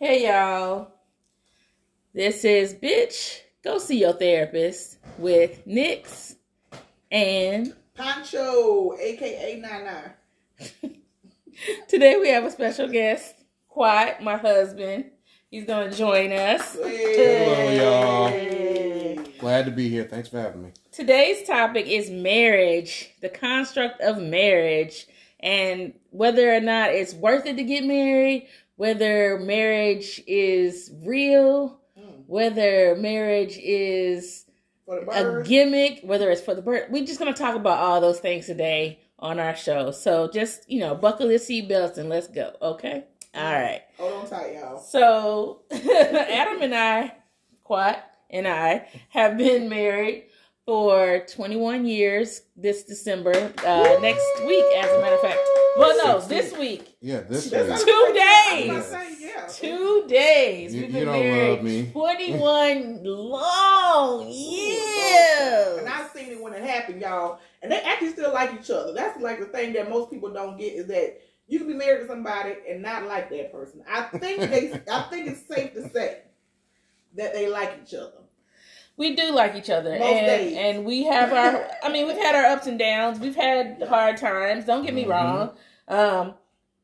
Hey y'all. This is Bitch. Go see your therapist with Nix and Pancho, aka Nana. today we have a special guest, Quat, my husband. He's gonna join us. Hey. y'all. Glad to be here. Thanks for having me. Today's topic is marriage, the construct of marriage, and whether or not it's worth it to get married, whether marriage is real, Mm. whether marriage is a gimmick, whether it's for the bird. We're just gonna talk about all those things today on our show. So just you know, buckle your seatbelts and let's go. Okay. All right. Hold on tight, y'all. So Adam and I, Quat and I, have been married for 21 years this December. Uh, next week, as a matter of fact. Well, no, this week. Yeah, this That's week. Two days. was about to say, yeah. Two days. You- We've you been don't married love me. 21 long years. And I've seen it when it happened, y'all. And they actually still like each other. That's like the thing that most people don't get is that you can be married to somebody and not like that person. I think they I think it's safe to say that they like each other. We do like each other, Most and days. and we have our. I mean, we've had our ups and downs. We've had hard times. Don't get me Mhm. wrong. Um,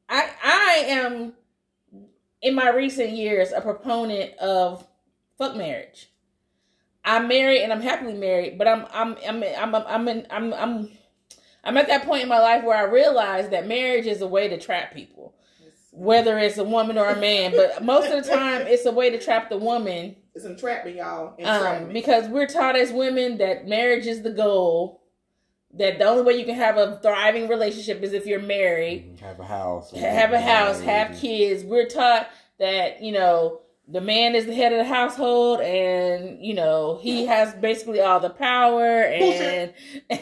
I I am in my recent years a proponent of fuck marriage. I'm married and I'm happily married, but I'm I'm I'm I'm I'm I'm in, I'm, I'm I'm at that point in my life where I realize that marriage is a way to trap people, whether it's a woman or a man. But most of the time, it's a way to trap the woman It's entrapment, y'all. um, because we're taught as women that marriage is the goal. That the only way you can have a thriving relationship is if you're married, mm-hmm. Have a house. have a house, have kids. We're taught that you know the man is the head of the household, and you know he has basically all the power, and and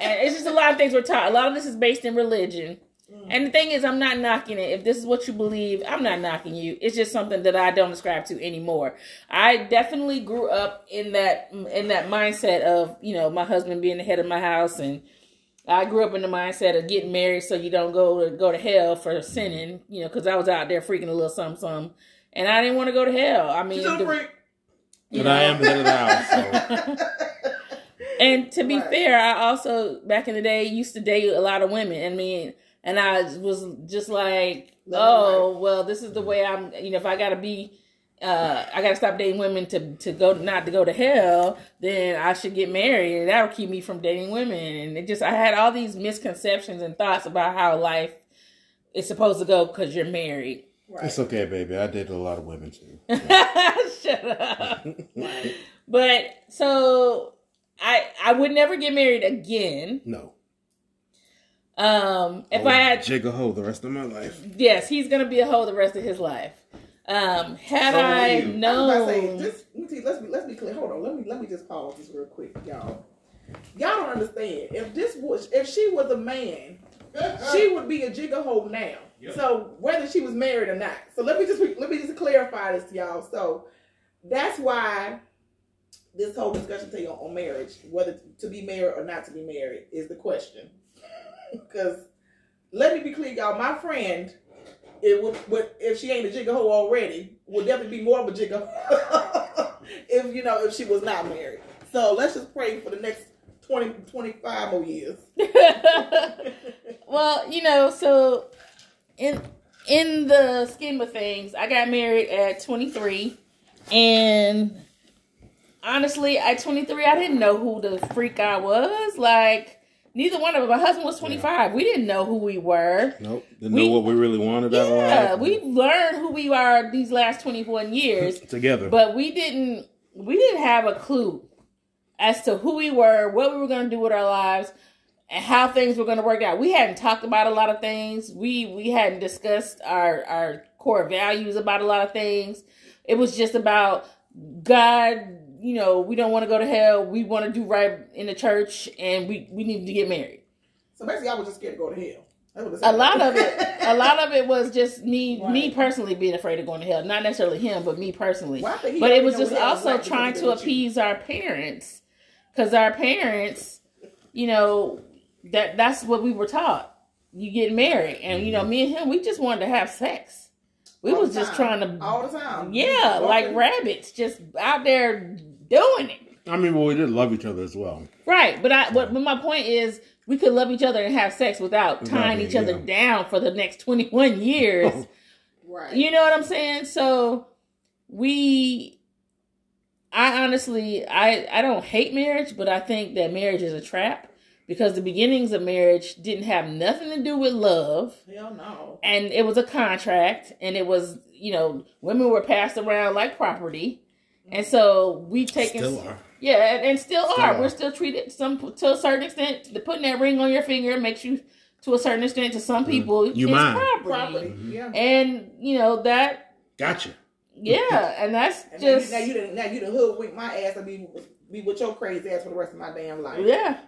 it's just a lot of things we're taught. A lot of this is based in religion. Mm. And the thing is, I'm not knocking it. If this is what you believe, I'm not knocking you. It's just something that I don't ascribe to anymore. I definitely grew up in that in that mindset of you know my husband being the head of my house, and I grew up in the mindset of getting married so you don't go to go to hell for sinning. You know, because I was out there freaking a little something, something, and I didn't want to go to hell. I mean, She's the- freak. you But I am the head of the house. So. And to be Right. fair, I also back in the day used to date a lot of women. I mean, and I was just like, oh well, this is the way I'm. You know, if I gotta be, uh, I gotta stop dating women to to go not to go to hell, then I should get married, and that'll keep me from dating women. And it just, I had all these misconceptions and thoughts about how life is supposed to go because you're married. Right. It's okay, baby. I dated a lot of women too. Shut up. But so I I would never get married again. No. Um, if would I had, jig a hoe the rest of my life. yes, he's gonna be a hoe the rest of his life. Um, had So I you. I was known, about to say, just, let me let me be let's be clear. Hold on, let me let me just pause this real quick, y'all. Y'all don't understand. If this was if she was a man, she would be a jigahole now. So whether she was married or not. So let me just let me just clarify this to y'all. So that's why this whole discussion today on, on marriage, whether to be married or not to be married, is the question. Because let me be clear, y'all. My friend, it would, would if she ain't a jigahole already, would definitely be more of a jigahole if you know if she was not married. So let's just pray for the next 20, 25 more years. well, you know, so in in the scheme of things, I got married at 23, and honestly, at 23, I didn't know who the freak I was. Like, neither one of us. My husband was 25. We didn't know who we were. Nope. Didn't We- know what we really wanted out of Yeah, we've learned who we are these last 21 years, together. but we didn't we didn't have a clue as to who we were, what we were going to do with our lives, and how things were going to work out. We hadn't talked about a lot of things. We we hadn't discussed our our core values about a lot of things. It was just about God, you know, we don't want to go to hell. We want to do right in the church and we we need to get married. So basically, I was just scared to go to hell. That's what it a lot of it a lot of it was just me me personally being afraid of going to hell not necessarily him but me personally Well, I think he but it was just also because trying to with you. appease our parents because our parents you know that that's what we were taught you get married, and you know, mm-hmm. me and him, we just wanted to have sex. We all was just trying to all the time. Yeah, like rabbits, just out there doing it. I mean, well, we did love each other as well, right? But I, but, but my point is, we could love each other and have sex without tying each other down for the next twenty one years. right. You know what I'm saying? So we I honestly I I don't hate marriage, but I think that marriage is a trap because the beginnings of marriage didn't have nothing to do with love. Hell no. And it was a contract and it was, you know, women were passed around like property. And so we taken still are. Yeah, and, and still, still are. are. We're still treated some to a certain extent. The putting that ring on your finger makes you to a certain extent to some mm. people you mind property. property. Mm-hmm. Yeah. And you know that gotcha. Yeah, and that's and just now you done now you done hoodwink my ass and be be with your crazy ass for the rest of my damn life. Yeah.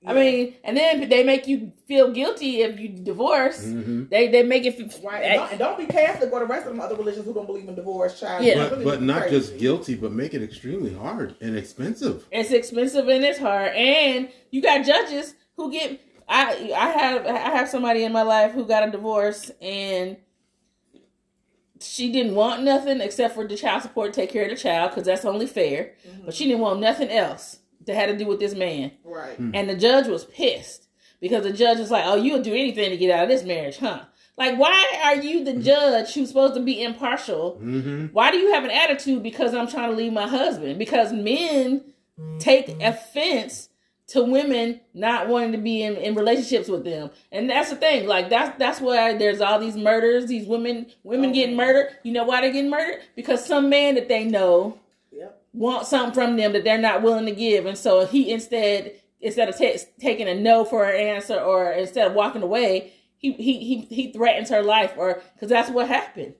Yeah. I mean, and then they make you feel guilty if you divorce. Mm-hmm. They they make it right. And don't, and don't, be Catholic or the rest of them other religions who don't believe in divorce, child. Yeah, but, but not crazy. just guilty, but make it extremely hard and expensive. It's expensive and it's hard, and you got judges who get. I I have I have somebody in my life who got a divorce and she didn't want nothing except for the child support to take care of the child because that's only fair. Mm-hmm. But she didn't want nothing else that had to do with this man. Right. Mm-hmm. And the judge was pissed because the judge was like, "Oh, you'll do anything to get out of this marriage, huh?" Like, why are you the judge who's supposed to be impartial? Mm-hmm. Why do you have an attitude because I'm trying to leave my husband? Because men take offense to women not wanting to be in, in relationships with them. And that's the thing. Like that's that's why there's all these murders, these women women getting murdered. You know why they're getting murdered? Because some man that they know yep. Want something from them that they're not willing to give. And so he instead instead of t- taking a no for an answer or instead of walking away, he he he, he threatens her life or cuz that's what happened.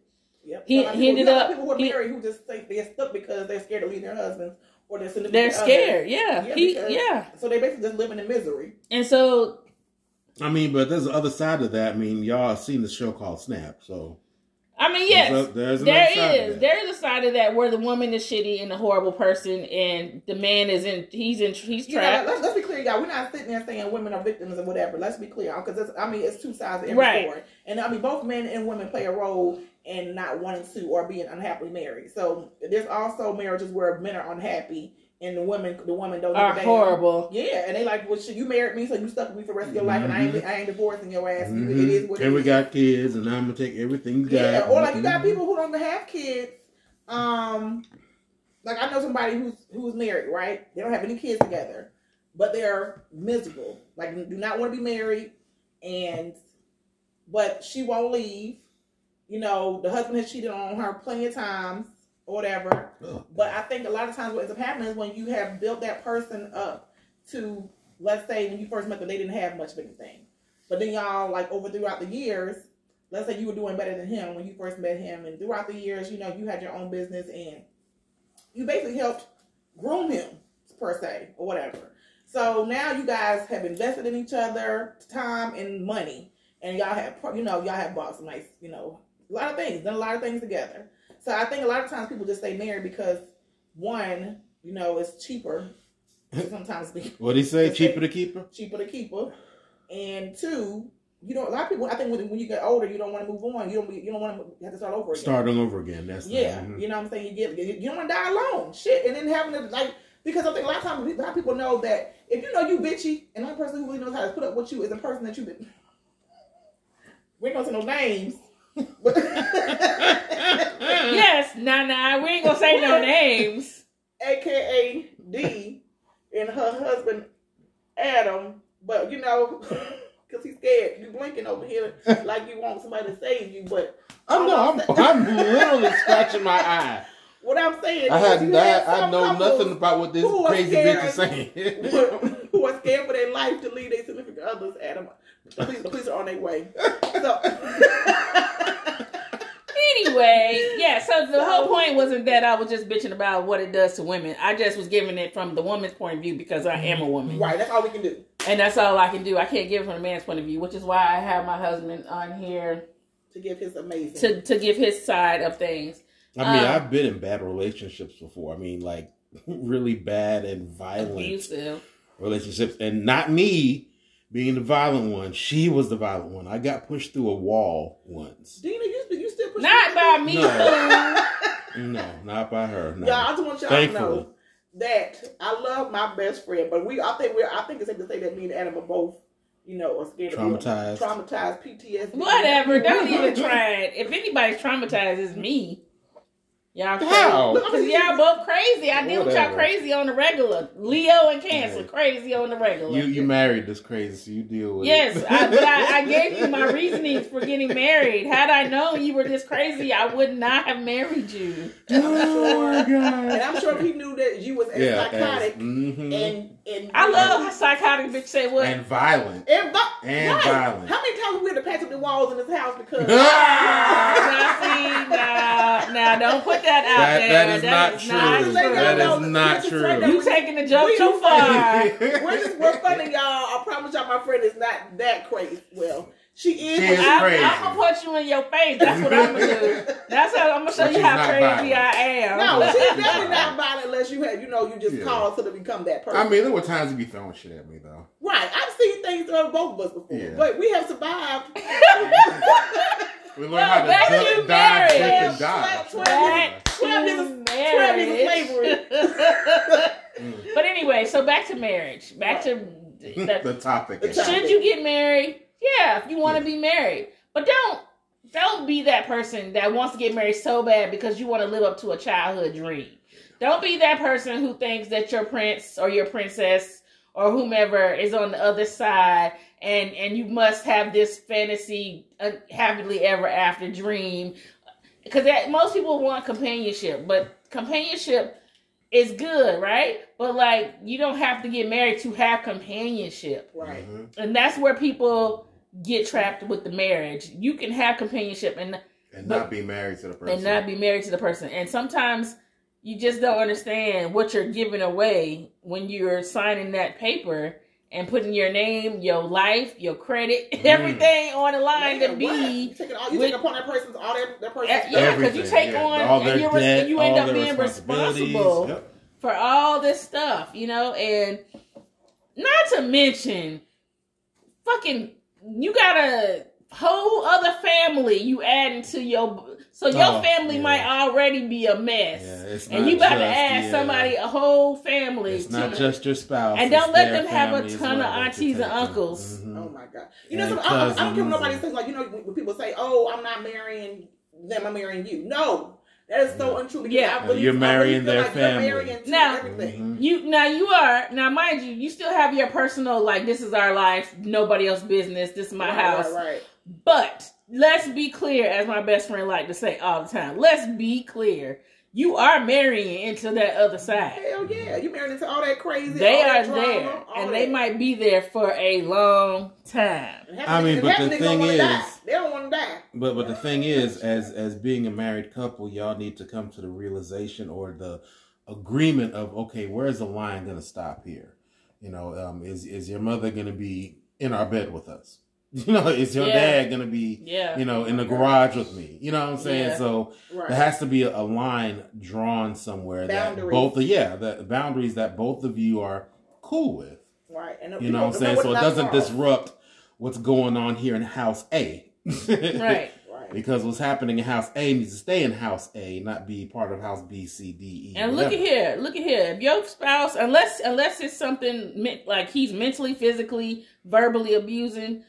Yep. He, he ended up people who are married who just think they're stuck because they're scared to leave their husbands or their significant They're scared. Yeah. Yeah, he, yeah. So they basically just living in misery. And so. I mean, but there's the other side of that. I mean, y'all seen the show called Snap, so. I mean, yes, there's a, there's there is. There is a side of that where the woman is shitty and a horrible person, and the man is in. He's in. He's trapped. Yeah, let's, let's be clear, y'all. We're not sitting there saying women are victims or whatever. Let's be clear, because I mean, it's two sides of every right. story, and I mean, both men and women play a role in not wanting to or being unhappily married. So there's also marriages where men are unhappy and the women the woman don't are horrible. Yeah, and they like, well, shit, you married me, so you stuck with me for the rest of your life, mm-hmm. and I ain't mm-hmm. I ain't divorcing your ass. Mm-hmm. It is what. And we is. got kids, and I'm gonna take everything you got. Yeah, or like you got people who don't even have kids. Um, like I know somebody who's who's married, right? They don't have any kids together, but they're miserable. Like do not want to be married, and but she won't leave. You know, the husband has cheated on her plenty of times or whatever. Oh. But I think a lot of times what ends up happening is when you have built that person up to, let's say when you first met them, they didn't have much of anything. But then y'all, like over throughout the years, let's say you were doing better than him when you first met him, and throughout the years, you know, you had your own business and you basically helped groom him, per se, or whatever. So now you guys have invested in each other, time and money, and y'all have, you know, y'all have bought some nice, you know, a lot of things, done a lot of things together. So I think a lot of times people just stay married because one, you know, it's cheaper. Sometimes what do you say? Cheaper to keep her. Cheaper to keep her. And two, you know, a lot of people. I think when, when you get older, you don't want to move on. You don't. You don't want to have to start over again. Starting over again. That's yeah. The, you know what I'm saying? You get. You don't want to die alone. Shit, and then having to like because I think a lot of times a lot of people know that if you know you bitchy, and the only person who really knows how to put up with you is the person that you've been. We don't to no names yes, nah, nah, we ain't gonna say no names. AKA D and her husband Adam, but you know, because he's scared. You blinking over here like you want somebody to save you, but I'm no, I'm, I'm literally scratching my eye. What I'm saying, I had that. I know nothing about what this crazy bitch is saying. who are scared for their life to leave their significant others, Adam. The police, the police are on their way. So anyway, yeah. So the whole point wasn't that I was just bitching about what it does to women. I just was giving it from the woman's point of view because I am a woman. Right. That's all we can do. And that's all I can do. I can't give it from a man's point of view, which is why I have my husband on here to give his amazing to to give his side of things. I mean, um, I've been in bad relationships before. I mean, like really bad and violent abusive relationships, and not me being the violent one. She was the violent one. I got pushed through a wall once. Dina, you, you still push Not by me. No. No, not by her. No. Yeah, I just want y'all Thankfully. to know that I love my best friend, but we I think we're I think it's safe to say that me and Adam are both, you know, are scared of Traumatized. traumatized, PTSD. Whatever. Don't even try it. If anybody's traumatized, it's me. Y'all crazy. How? Because y'all both crazy. I deal with y'all crazy on the regular. Leo and Cancer, Yeah. crazy on the regular. You you married this crazy, so you deal with Yes, it. I, but I, I gave you my reasonings for getting married. Had I known you were this crazy, I would not have married you. oh my god! And. I'm sure if he knew that you was as Yeah, psychotic as- mhm. and and I love how psychotic bitch say what. and violent. and, vi- And right. violent. How many times we had to patch up the walls in this house because now, see, now, now, don't put that out That- there. that is That not is true. not Just true. Y'all is not true. You taking the joke we too don't far. We're just we're funny, y'all. I promise y'all, my friend is not that crazy. Well, she is. She is I'm, crazy. I'm gonna punch you in your face. That's what I'm gonna do. That's how I'm gonna show But you how crazy violent. I am. No, she's definitely not violent unless you had, you know, you just Yeah. called to become that person. I mean, there were times you be throwing shit at me though. right? I've seen things on both of us before, Yeah. but we have survived. We learned Well, how to back duck, to dive, marriage. and dive. Twelve Back Twelve to years twelve years of marriage. Mm. but anyway, so back to marriage. Back to that. the topic. The topic. Should you get married? Yeah, if you want to be married, but don't don't be that person that wants to get married so bad because you want to live up to a childhood dream. Don't be that person who thinks that your prince or your princess or whomever is on the other side and and you must have this fantasy uh, happily ever after dream because most people want companionship but companionship is good right but like you don't have to get married to have companionship Right. Mhm. and that's where people get trapped with the marriage you can have companionship and And But- not be married to the person. and not be married to the person. And sometimes you just don't understand what you're giving away when you're signing that paper and putting your name, your life, your credit, Mm. everything on the line to be. what? you taking all you with- take upon that person's all that that person's Yeah, yeah, because you take yeah. on all and you're res- debt, you end all up being responsible Yep. for all this stuff, you know, and not to mention fucking you got a whole other family you add into your so your Oh, family yeah. might already be a mess. Yeah, it's and you about to just- add yeah. somebody a whole family It's to not just your spouse. And don't let them have a ton of well that aunties and taking. uncles. Mhm. Oh my god! You know, And so I, I, I don't care cousins what nobody and- says. Like you know, when people say, "Oh, I'm not marrying them. I'm marrying you." No, that is so Yeah. untrue. Because Yeah. I really, You're I really marrying feel their like family. You're marrying to Now- everything. Mhm. You now you are now mind you you still have your personal like this is our life nobody else business this is my right, house Right, right. But let's be clear, as my best friend like to say all the time. Let's be clear. You are marrying into that other side. Hell yeah, you married into all that crazy. They all are that drama, there, all and that. they might be there for a long time. I mean, but the thing is- die. they don't want to die. But but the thing is, as as being a married couple, y'all need to come to the realization or the agreement of okay, where's the line going to stop here? You know, um, is is your mother going to be in our bed with us? You know, is your Yeah. dad going to be Yeah. you know in the garage with me? You know what I'm saying? Yeah. So Right. there has to be a, a line drawn somewhere that both, both yeah, the boundaries that both of you are cool with. right. And You know what I'm saying? So it doesn't disrupt what's going on here in house A. Right. Right. Because what's happening in house A needs to stay in house A, not be part of house B, C, D, E. And look at here, look at here. If your spouse, unless unless it's something like he's mentally, physically, verbally abusing,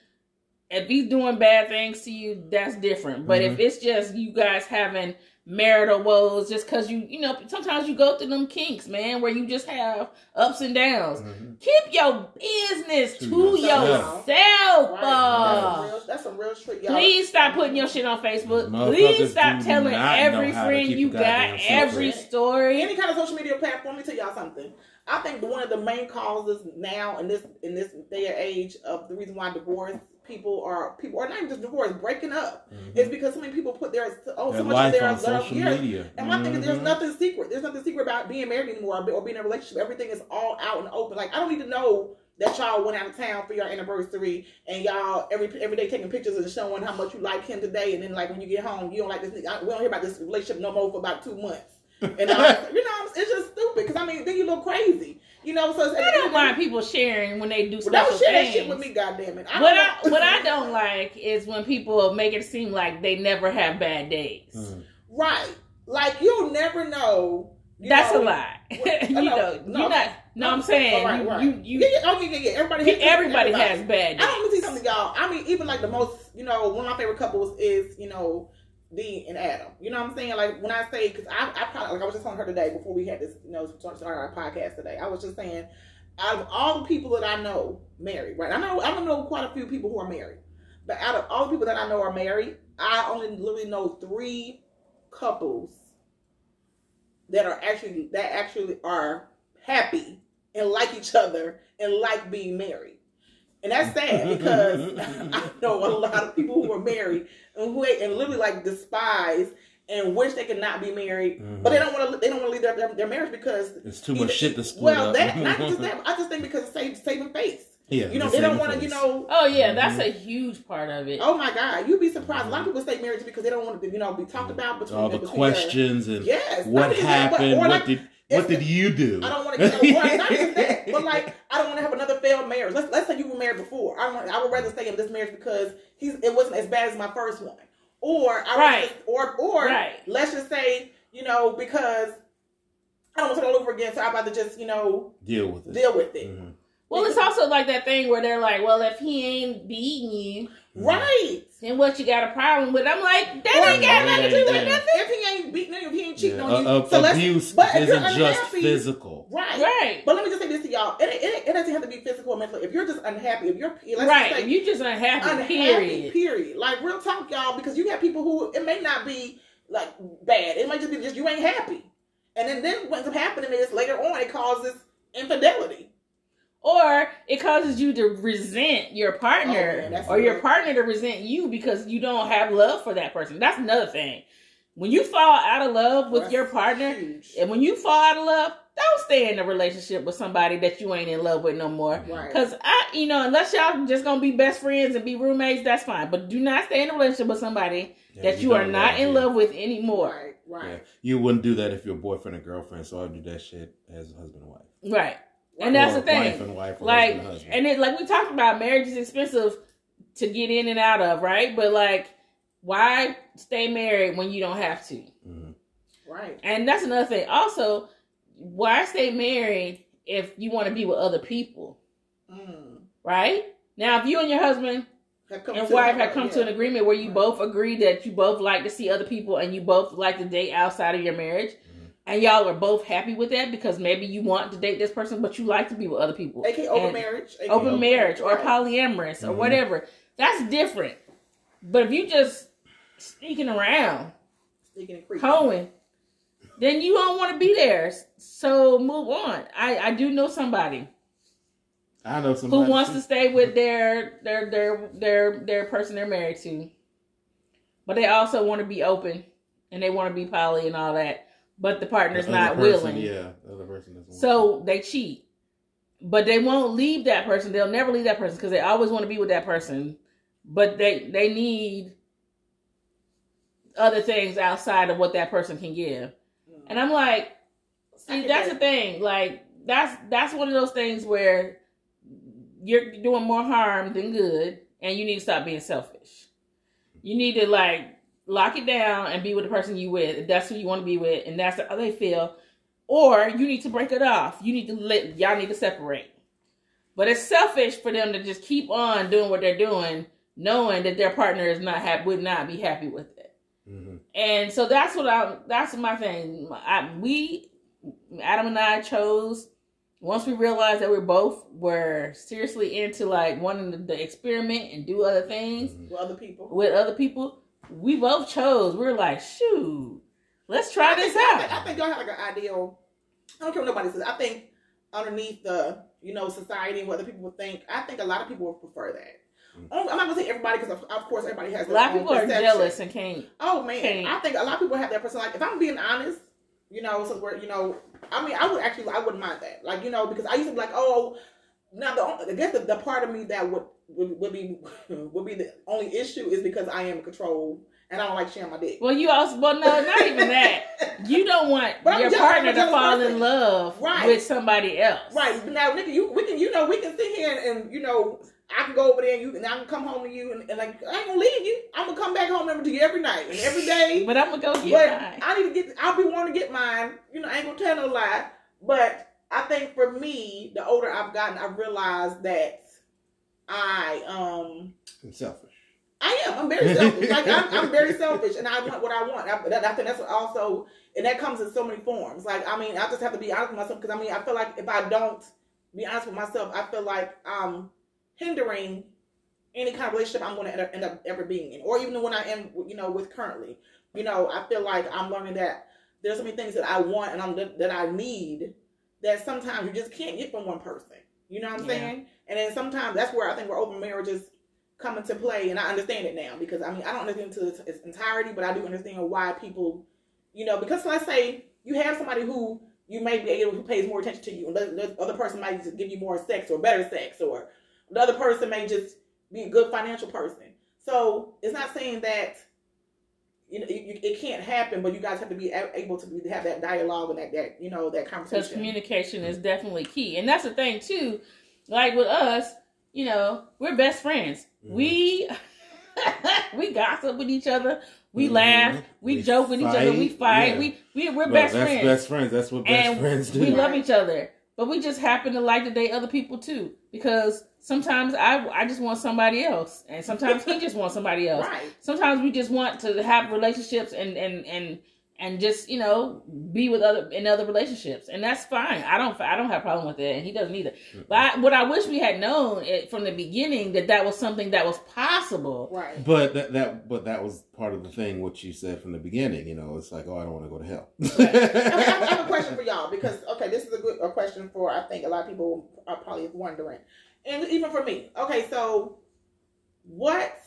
if he's doing bad things to you, that's different. But if it's just you guys having marital woes, just because you, you know, sometimes you go through them kinks, man, where you just have ups and downs. Mhm. Keep your business To to yourself. yourself. Right. uh, that's, some real, that's some real shit, y'all. Please stop putting your shit on Facebook. Please stop telling every know how to friend you a goddamn got secret. every story. any kind of social media platform. Let me tell y'all something. I think one of the main causes now in this in this day and age of the reason why divorce people are people are not even just divorce breaking up Mhm. is because so many people put their oh so much of their on love social yeah. media. And my thing is, there's Mhm. nothing secret. There's nothing secret about being married anymore or being in a relationship. Everything is all out and open. Like I don't need to know that y'all went out of town for your anniversary and y'all every every day taking pictures and showing how much you like him today. And then like when you get home, you don't like this. We don't hear about this relationship no more for about two months. And uh, you know, it's just stupid because I mean, then you look crazy. You know, so I don't mind people sharing when they do Well, special don't share that things. shit with me, goddamn it. I what don't I what. I don't like is when people make it seem like they never have bad days. Mm. right, like you'll never know. you That's know, a lie. What- you no, know, no. you're not. No, I'm saying All right, right. you you, yeah, yeah, oh, yeah, yeah, yeah. Everybody, has, everybody has bad I days. don't let me see something, y'all. I mean, even like the most, you know, one of my favorite couples is, you know, D and Adam. You know what I'm saying? Like when I say, because I, I probably, like I was just telling her today before we had this, you know, started our podcast today. I was just saying, out of all the people that I know married, right? I know I don't know quite a few people who are married, but out of all the people that I know are married, I only literally know three couples that are actually that actually are happy and like each other and like being married. And that's sad because I know a lot of people who are married and who and literally like despise and wish they could not be married, but they mm-hmm. don't want to. They don't want to leave their, their, their marriage because It's too much shit to split well, up. that not just that. I just think because it's save, saving face. yeah, You know, they don't want to. You know, Oh yeah, mm-hmm. that's a huge part of it. oh my God, you'd be surprised. A lot of mm-hmm. people stay married just because they don't want to. You know, be talked about between all the between their- questions and Yes, what not even but- happened, or what like- did what did you do? I don't want to get well, not even that, but like I don't want to have another failed marriage. Let's let's say you were married before. I don't want, I would rather stay in this marriage because he's it wasn't as bad as my first one. Or I Right. just, or or Right. let's just say you know because I don't want to start all over again, so I'd rather just you know deal with it. deal with it. Mhm. Well, it's also like that thing where they're like, "Well, if he ain't beating you, Mm-hmm. Mm. Right. And what you got a problem with?" I'm like, "That Or- ain't got Yeah, nothing to do with nothing." If he ain't beating on you, if he ain't cheating Yeah, on you, a- a- so let's- abuse but if you're isn't just unhappy- physical. Right. Right, But let me just say this to y'all: it, it, it doesn't have to be physical or mental. If you're just unhappy, if you're let's just right. say, You just unhappy. unhappy, period. period. Like real talk, y'all, because you have people who it may not be like bad. It might just be just you ain't happy, and then then what ends up happening is later on it causes infidelity. Or it causes you to resent your Oh, partner, man, or your partner to resent you because you don't have love for that person. That's another thing. When you fall out of love with That's your partner, huge. and when you fall out of love, don't stay in a relationship with somebody that you ain't in love with no more. Right. Cause I, you know, unless y'all just gonna be best friends and be roommates, that's fine. But do not stay in a relationship with somebody Yeah, that you, are don't not in yeah. love with anymore. Right. Right. Yeah. You wouldn't do that if you're boyfriend or girlfriend, so I'd do that shit as husband and wife. Right. And that's the thing. Wife and wife, like and and it like we talked about marriage is expensive to get in and out of right but like why stay married when you don't have to Mhm. Right. and that's another thing also why stay married if you want to be with other people Mm. right now if you and your husband Have come and wife have come to an agreement where you Right. both agree that you both like to see other people and you both like to date outside of your marriage. And y'all are both happy with that because maybe you want to date this person but you like to be with other people AKA open And- marriage. AKA open marriage or polyamorous or Mhm. whatever. That's different. But if you just sneaking around, Sneaking and creeping. hoeing, then you don't want to be there. So move on. I, I do know somebody I know somebody who wants too. to stay with their their their their their person they're married to, but they also want to be open and they want to be poly and all that. But the partner's The not person, willing. Yeah, the other person doesn't. want So they cheat. But they won't leave that person. They'll never leave that person because they always want to be with that person. But they they need other things outside of what that person can give. Mm. And I'm like, see, that's the thing. Like that's that's one of those things where you're doing more harm than good, and you need to stop being selfish. You need to like lock it down and be with the person you with if that's who you want to be with, and that's how they feel. Or you need to break it off. You need to let y'all need to separate. But it's selfish for them to just keep on doing what they're doing, knowing that their partner is not happy, would not be happy with it. Mhm. And so that's what I that's my thing. I, we Adam and I chose once we realized that we both were seriously into like wanting to, to experiment and do other things Mhm. with other people. with other people. We both chose. We are like, shoot, let's try I this think, I think, I think y'all have like an ideal. I don't care what nobody says. I think underneath the you know society and what other people would think, I think a lot of people would prefer that. Mm. I'm not gonna say everybody because of, of course everybody has A lot of own people are jealous and can't. Oh man, Can't. I think a lot of people have that person. Like if I'm being honest, you know, since we're you know, I mean, I would actually I wouldn't mind that. Like you know, because I used to be like, oh, now the only- I guess the, the part of me that would would, would be would be the only issue is because I am in control and I don't like sharing my dick. Well, you also, well, no, not even that. You don't want your jealous- partner to fall person. in love Right. with somebody else. Right now, nigga, you we can you know we can sit here and, and you know I can go over there and you and I can come home to you and, and like I ain't gonna leave you. I'm gonna come back home to you every night and every day. But I'm gonna go get But mine. I need to get. I'll be wanting to get mine. You know, I ain't gonna tell no lie. But I think for me, the older I've gotten, I've realized that I um I'm selfish. I am. I'm very selfish. like I'm, I'm very selfish, and I want what I want. I, that, I think that's also, and that comes in so many forms. Like I mean, I just have to be honest with myself because I mean, I feel like if I don't be honest with myself, I feel like I'm hindering any kind of relationship I'm going to end up, ever being in, or even the one I am, you know, with currently. You know, I feel like I'm learning that there's so many things that I want and I'm that I need that sometimes you just can't get from one person. You know what I'm Yeah. saying? And then sometimes that's where I think where open marriages come into play, and I understand it now because I mean I don't understand it to its- its entirety, but I do understand why people, you know, because let's say you have somebody who you may be able who pays more attention to you, and the, the other person might just give you more sex or better sex, or the other person may just be a good financial person. So it's not saying that you know you, you- it can't happen, but you guys have to be able to be, have that dialogue and that that you know that conversation. Because conversation. communication is definitely key. And that's the thing too. Like with us, you know, we're best friends. Mhm. We we gossip with each other. We Mhm. laugh. We, We joke with each other. We fight, fight. yeah. We we we're Well, best that's friends. best friends. That's what best and friends do. we love each other. But we just happen to like to date other people too. Because sometimes I I just want somebody else. And sometimes he just wants somebody else. right. Sometimes we just want to have relationships and and and and just you know be with other in other relationships and that's fine i don't i don't have a problem with it and he doesn't either but I, what i wish we had known it from the beginning that that was something that was possible Right. But that, that but that was part of the thing what you said from the beginning. You know, it's like, oh, I don't want to go to hell. Okay, I have, I have a question question for I think a lot of people are probably wondering, and even for me. Okay, so what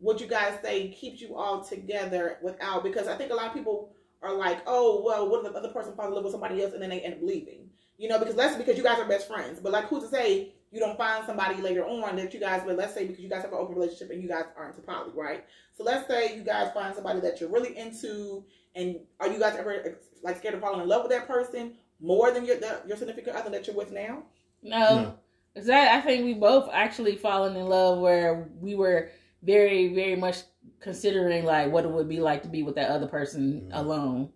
would you guys say keeps you all together without? Because I think a lot of people are like, oh, well, what if the other person falls in love with somebody else and then they end up leaving? You know, because that's because you guys are best friends. But like, who's to say you don't find somebody later on that you guys? But let's say because you guys have an open relationship and you guys aren't into poly, right? So let's say you guys find somebody that you're really into and are you guys ever like scared of falling in love with that person more than your the, your significant other that you're with now? no, No. Is that i think we both actually fallen in love where we were very very much considering like what it would be like to be with that other person Mhm. alone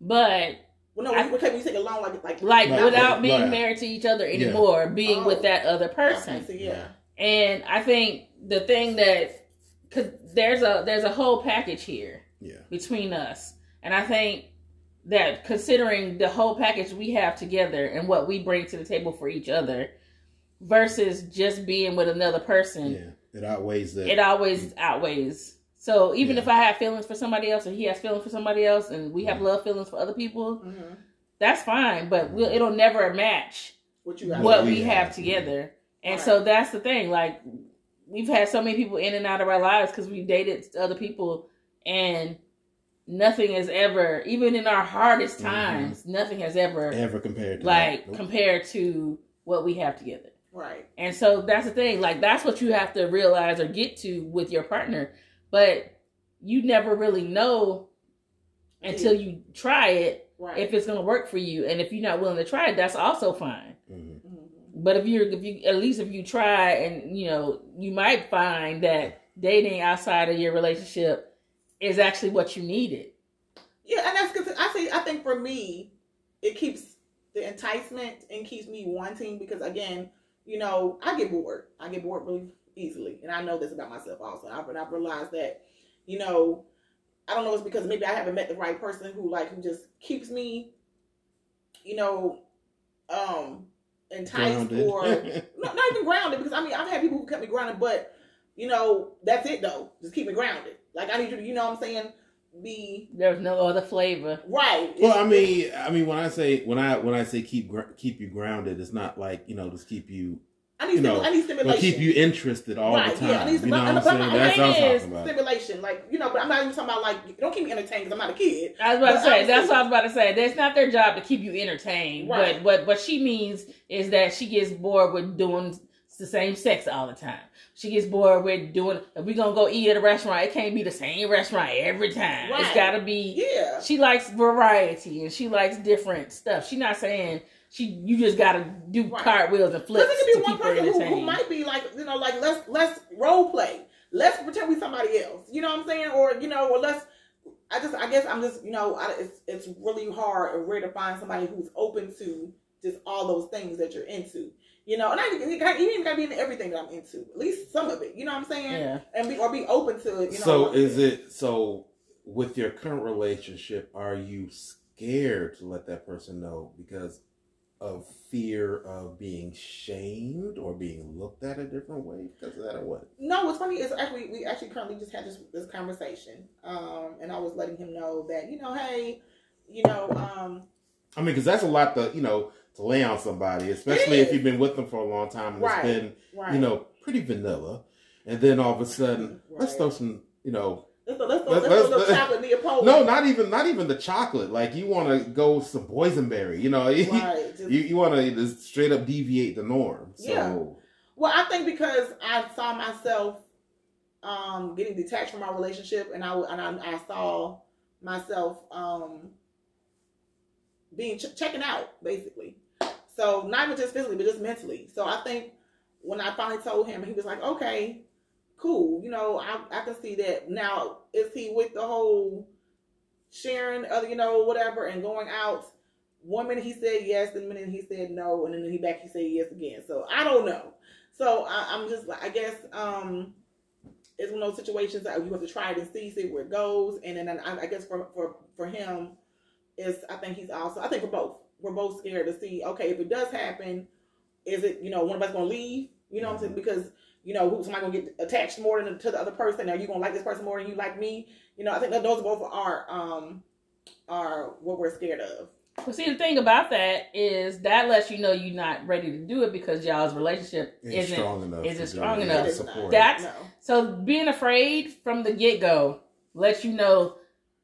but Well, no, I- we, okay, when you take it alone, like like like Right, without right, being right. married to each other Yeah. anymore being Oh. with that other person Okay, so yeah, And I think the thing that cause there's a there's a whole package here yeah. between us. And I think that considering the whole package we have together and what we bring to the table for each other versus just being with another person, Yeah. It outweighs that. it always outweighs. So even Yeah. if I have feelings for somebody else and he has feelings for somebody else and we have Mm-hmm. love feelings for other people, mm-hmm. that's fine, but we'll, it'll never match what you guys? what we we have have. together. And Right. so that's the thing. Like we've had so many people in and out of our lives because we dated other people, and nothing has ever, even in our hardest Mhm. times, nothing has ever ever compared to like. Nope. compared to what we have together. right, And so that's the thing. Like that's what you have to realize or get to with your partner, but you never really know until you try it right. if it's going to work for you. And if you're not willing to try it, that's also fine. Mhm. Mhm. But if you're, if you, at least if you try and, you know, you might find that dating outside of your relationship is actually what you needed. Yeah, and that's because I see. I think for me, it keeps the enticement and keeps me wanting because again, you know, I get bored. I get bored really easily, and I know this about myself also. I've, I've realized that, you know, I don't know. It's because maybe I haven't met the right person who like who just keeps me, you know, um, enticed Grounded. or not, not even grounded because I mean I've had people who kept me grounded, but you know that's it though. Just keep me grounded. Like I need you to, you know what I'm saying, be There was no other flavor. right. Well, It's- I mean, I mean, when I say when I when I say keep keep you grounded, it's not like you know just keep you, I need, you know, stimu- I need but stimulation. keep you interested all Right, the time. yeah, I need you know what I'm saying? but That's what I'm talking about. stimulation, like you know. But I'm not even talking about like don't keep me entertained because I'm not a kid. I was about to But say obviously- that's what I was about to say. It's not their job to keep you entertained, Right. but what what she means is that she gets bored with doing it's the same sex all the time. She gets bored with doing. If we gonna go eat at a restaurant, it can't be the same restaurant every time. Right. It's gotta be. Yeah. She likes variety and she likes different stuff. She's not saying she you just gotta do right. cartwheels and flips. Because it could be one person who, who, might be like you know like let's let's role play. Let's pretend we somebody else. You know what I'm saying? Or you know, or let's. I just I guess I'm just you know I, it's it's really hard and rare to find somebody who's open to just all those things that you're into. You know, and I you even gotta be into everything that I'm into. At least some of it. You know what I'm saying? Yeah. And be or be open to it. You know, so is it so with your current relationship? Are you scared to let that person know because of fear of being shamed or being looked at a different way because of that or what? No, what's funny is actually we actually currently just had this this conversation, um, and I was letting him know that you know, hey, you know, um, I mean, because that's a lot to you know to lay on somebody, especially if you've been with them for a long time and right, it's been right. you know pretty vanilla, and then all of a sudden right. let's throw some you know Let's, let's, let's, let's, let's chocolate Neapolitan. No, not even not even the chocolate. Like you want to go some boysenberry. You know, right. you you want to just straight up deviate the norm. So. Yeah. Well, I think because I saw myself um, getting detached from my relationship, and I and I, I saw myself um, being ch- checking out basically. So not even just physically, but just mentally. So I think when I finally told him, he was like, "Okay, cool. You know, I, I can see that. Now, is he with the whole sharing, other, you know, whatever, and going out? One minute he said yes, the minute he said no, and then he back he said yes again. So I don't know. So I, am just I guess um, it's one of those situations that you have to try it and see, see where it goes. And then I, I guess for for for him, is I think he's also I think for both we're both scared to see. Okay, if it does happen, is it you know one of us gonna leave? You know what I'm saying? Because you know, who's somebody gonna get attached more than to the other person? Are you gonna like this person more than you like me? You know, I think that those both are um are what we're scared of. Well, see, the thing about that is that lets you know you're not ready to do it because y'all's relationship it's isn't strong enough. Isn't strong enough. That's no. so being afraid from the get go lets you know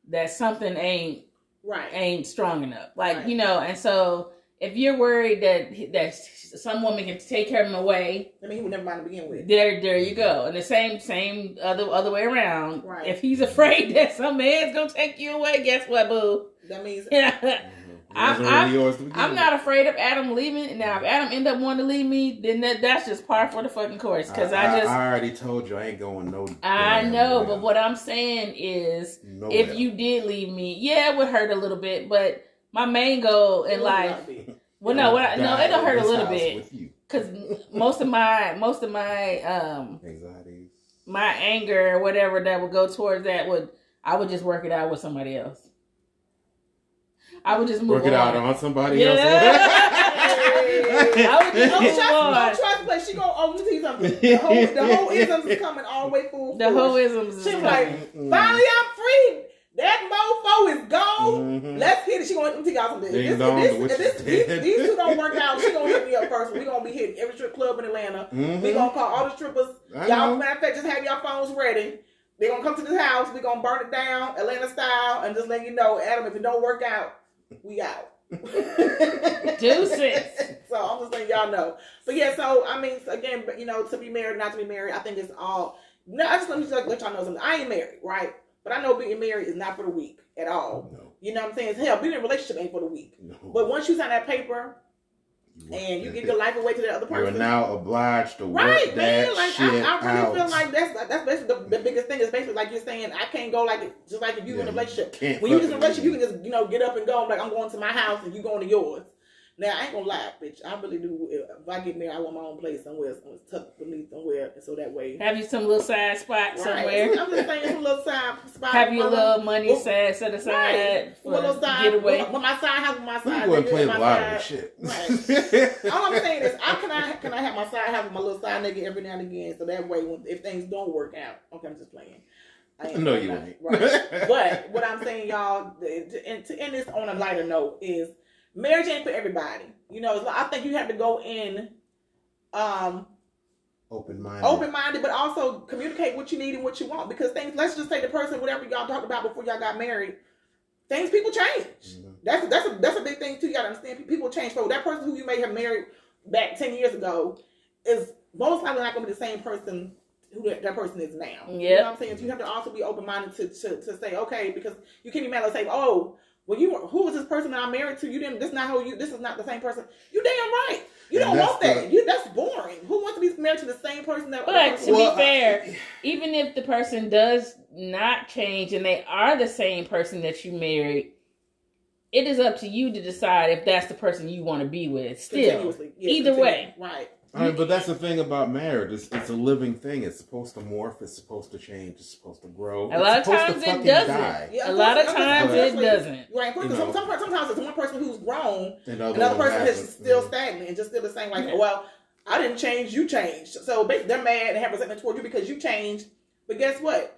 that something ain't right ain't strong enough. Like right. you know, and so if you're worried that that some woman can take care of him away, I mean, he would never mind to begin with. There, there you go. And the same, same other other way around. Right. If he's afraid that some man's gonna take you away, guess what, boo? That means. I'm, I'm, I'm not afraid of Adam leaving. Now, if Adam end up wanting to leave me, then that, that's just par for the fucking course. Because I, I, just I already told you I ain't going no. I know, but what I'm saying is, Nowhere. if you did leave me, yeah, it would hurt a little bit. But my main goal in life well, no, what I, no, it'll hurt a little bit because most of my most of my um anxieties, my anger, or whatever that would go towards that would I would just work it out with somebody else. I would just move work it on. out on somebody yeah. else. I would just don't move trust, on. Don't trust play. She gonna oh, let me tell you something. The whole, the whole isms is coming all the way full. The whole isms. She's like, finally, I'm free. That mofo is gone. Mm-hmm. Let's hit it. She gonna take me tell y'all something. If, this, if, this, if this, these, these, two don't work out, she gonna hit me up first. We gonna be hitting every strip club in Atlanta. Mm-hmm. We gonna call all the strippers. I y'all, know. matter of fact, just have your phones ready. They gonna come to this house. We gonna burn it down, Atlanta style, and just let you know, Adam, if it don't work out, we out. Deuces. so I'm just letting y'all know. But yeah, so I mean, again, you know, to be married, not to be married, I think it's all. No, I just let me just let y'all know something. I ain't married, right? But I know being married is not for the weak at all. No. You know what I'm saying? Hell, being in a relationship ain't for the weak. No. But once you sign that paper and you give your life away to the other person, you're now obliged to work right, man. Like I, I, really out. feel like that's that's basically the, the, biggest thing. Is basically like you're saying, I can't go like just like if you yeah, in a relationship. When you just in a relationship, you can just you know get up and go. I'm like I'm going to my house and you going to yours. Now I ain't gonna lie, bitch. I really do. If I get married, I want my own place somewhere, tucked beneath somewhere, so that way. Have you some little side spot right. somewhere? I'm just saying some little side spot. Have you a little money well, set set aside right. for a little side getaway? But my side house, my side. We wouldn't play a lot of shit. Right. All I'm saying is, I can I can I have my side house my little side nigga every now and again, so that way, when if things don't work out, okay, I'm just playing. I no, you ain't. Right. but what I'm saying, y'all, and to end this on a lighter note is marriage ain't for everybody. You know, I think you have to go in um open minded. Open minded, but also communicate what you need and what you want. Because things let's just say the person, whatever y'all talked about before y'all got married, things people change. Mm-hmm. That's that's a that's a big thing too. You gotta understand people change. For that person who you may have married back ten years ago is most likely not gonna be the same person who that, that person is now. You know what I'm saying? So you have to also be open minded to, to to say, okay, because you can't be mad and say, oh, well, you who was this person that I'm married to? You didn't. This is not who you. This is not the same person. You damn right. You And don't want that. the- you that's boring. Who wants to be married to the same person that? But to Well, be fair, even if the person does not change and they are the same person that you married, it is up to you to decide if that's the person you want to be with. Still, Yeah, either way. right? I mean, but that's the thing about marriage. It's, it's a living thing. It's supposed to morph. It's supposed to change. It's supposed to grow. A It's lot of supposed to times it doesn't. die. Yeah, a lot of course, times it doesn't. Right, because You know. some, sometimes it's one person who's grown, And another person that's hasn't. still Mhm. stagnant and just still the same. Like, Yeah. well, I didn't change, you changed. So basically, they're mad and have resentment toward you because you changed. But guess what?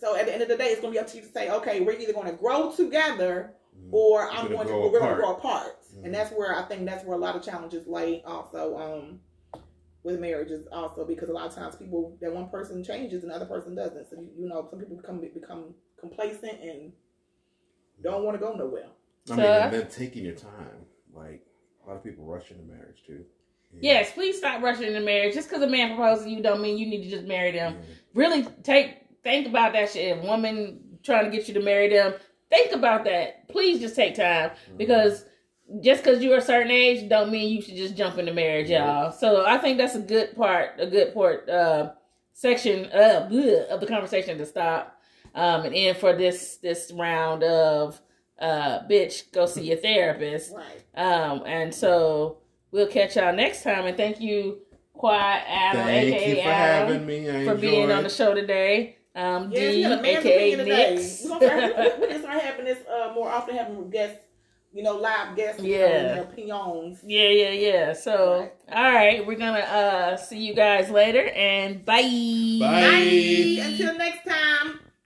So at the end of the day, it's going to be up to you to say, okay, we're either going to grow together or I'm gonna going to grow we're going to apart. grow apart. Mhm. And that's where I think that's where a lot of challenges lay. Also, um, with marriages, also because a lot of times people that one person changes and the other person doesn't. So you, you know, some people become become complacent and don't want to go nowhere. I mean, and then taking your time. Like a lot of people rush into marriage too. Yeah. Yes, please stop rushing into marriage. Just because a man proposes to you don't mean you need to just marry them. Yeah. Really take think about that shit. If a woman trying to get you to marry them, think about that. Please just take time Mm-hmm. because just because you're a certain age don't mean you should just jump into marriage, y'all. So I think that's a good part, a good part uh, section uh, bleh, of the conversation to stop um, and end for this this round of uh, bitch, go see your therapist. Right. Um, and so we'll catch y'all next time. And thank you, Quat Adam, Thank aka you for Adam, having me. I for being enjoyed on the show today. Um, Yes, D, we got aka opinion We're gonna start, we, we can start having this uh, more often, having guests, you know, live guests, Yeah. and their opinions. Yeah, yeah, yeah. So, Right. all right, we're gonna uh see you guys later, and bye. Bye. Bye. Until next time.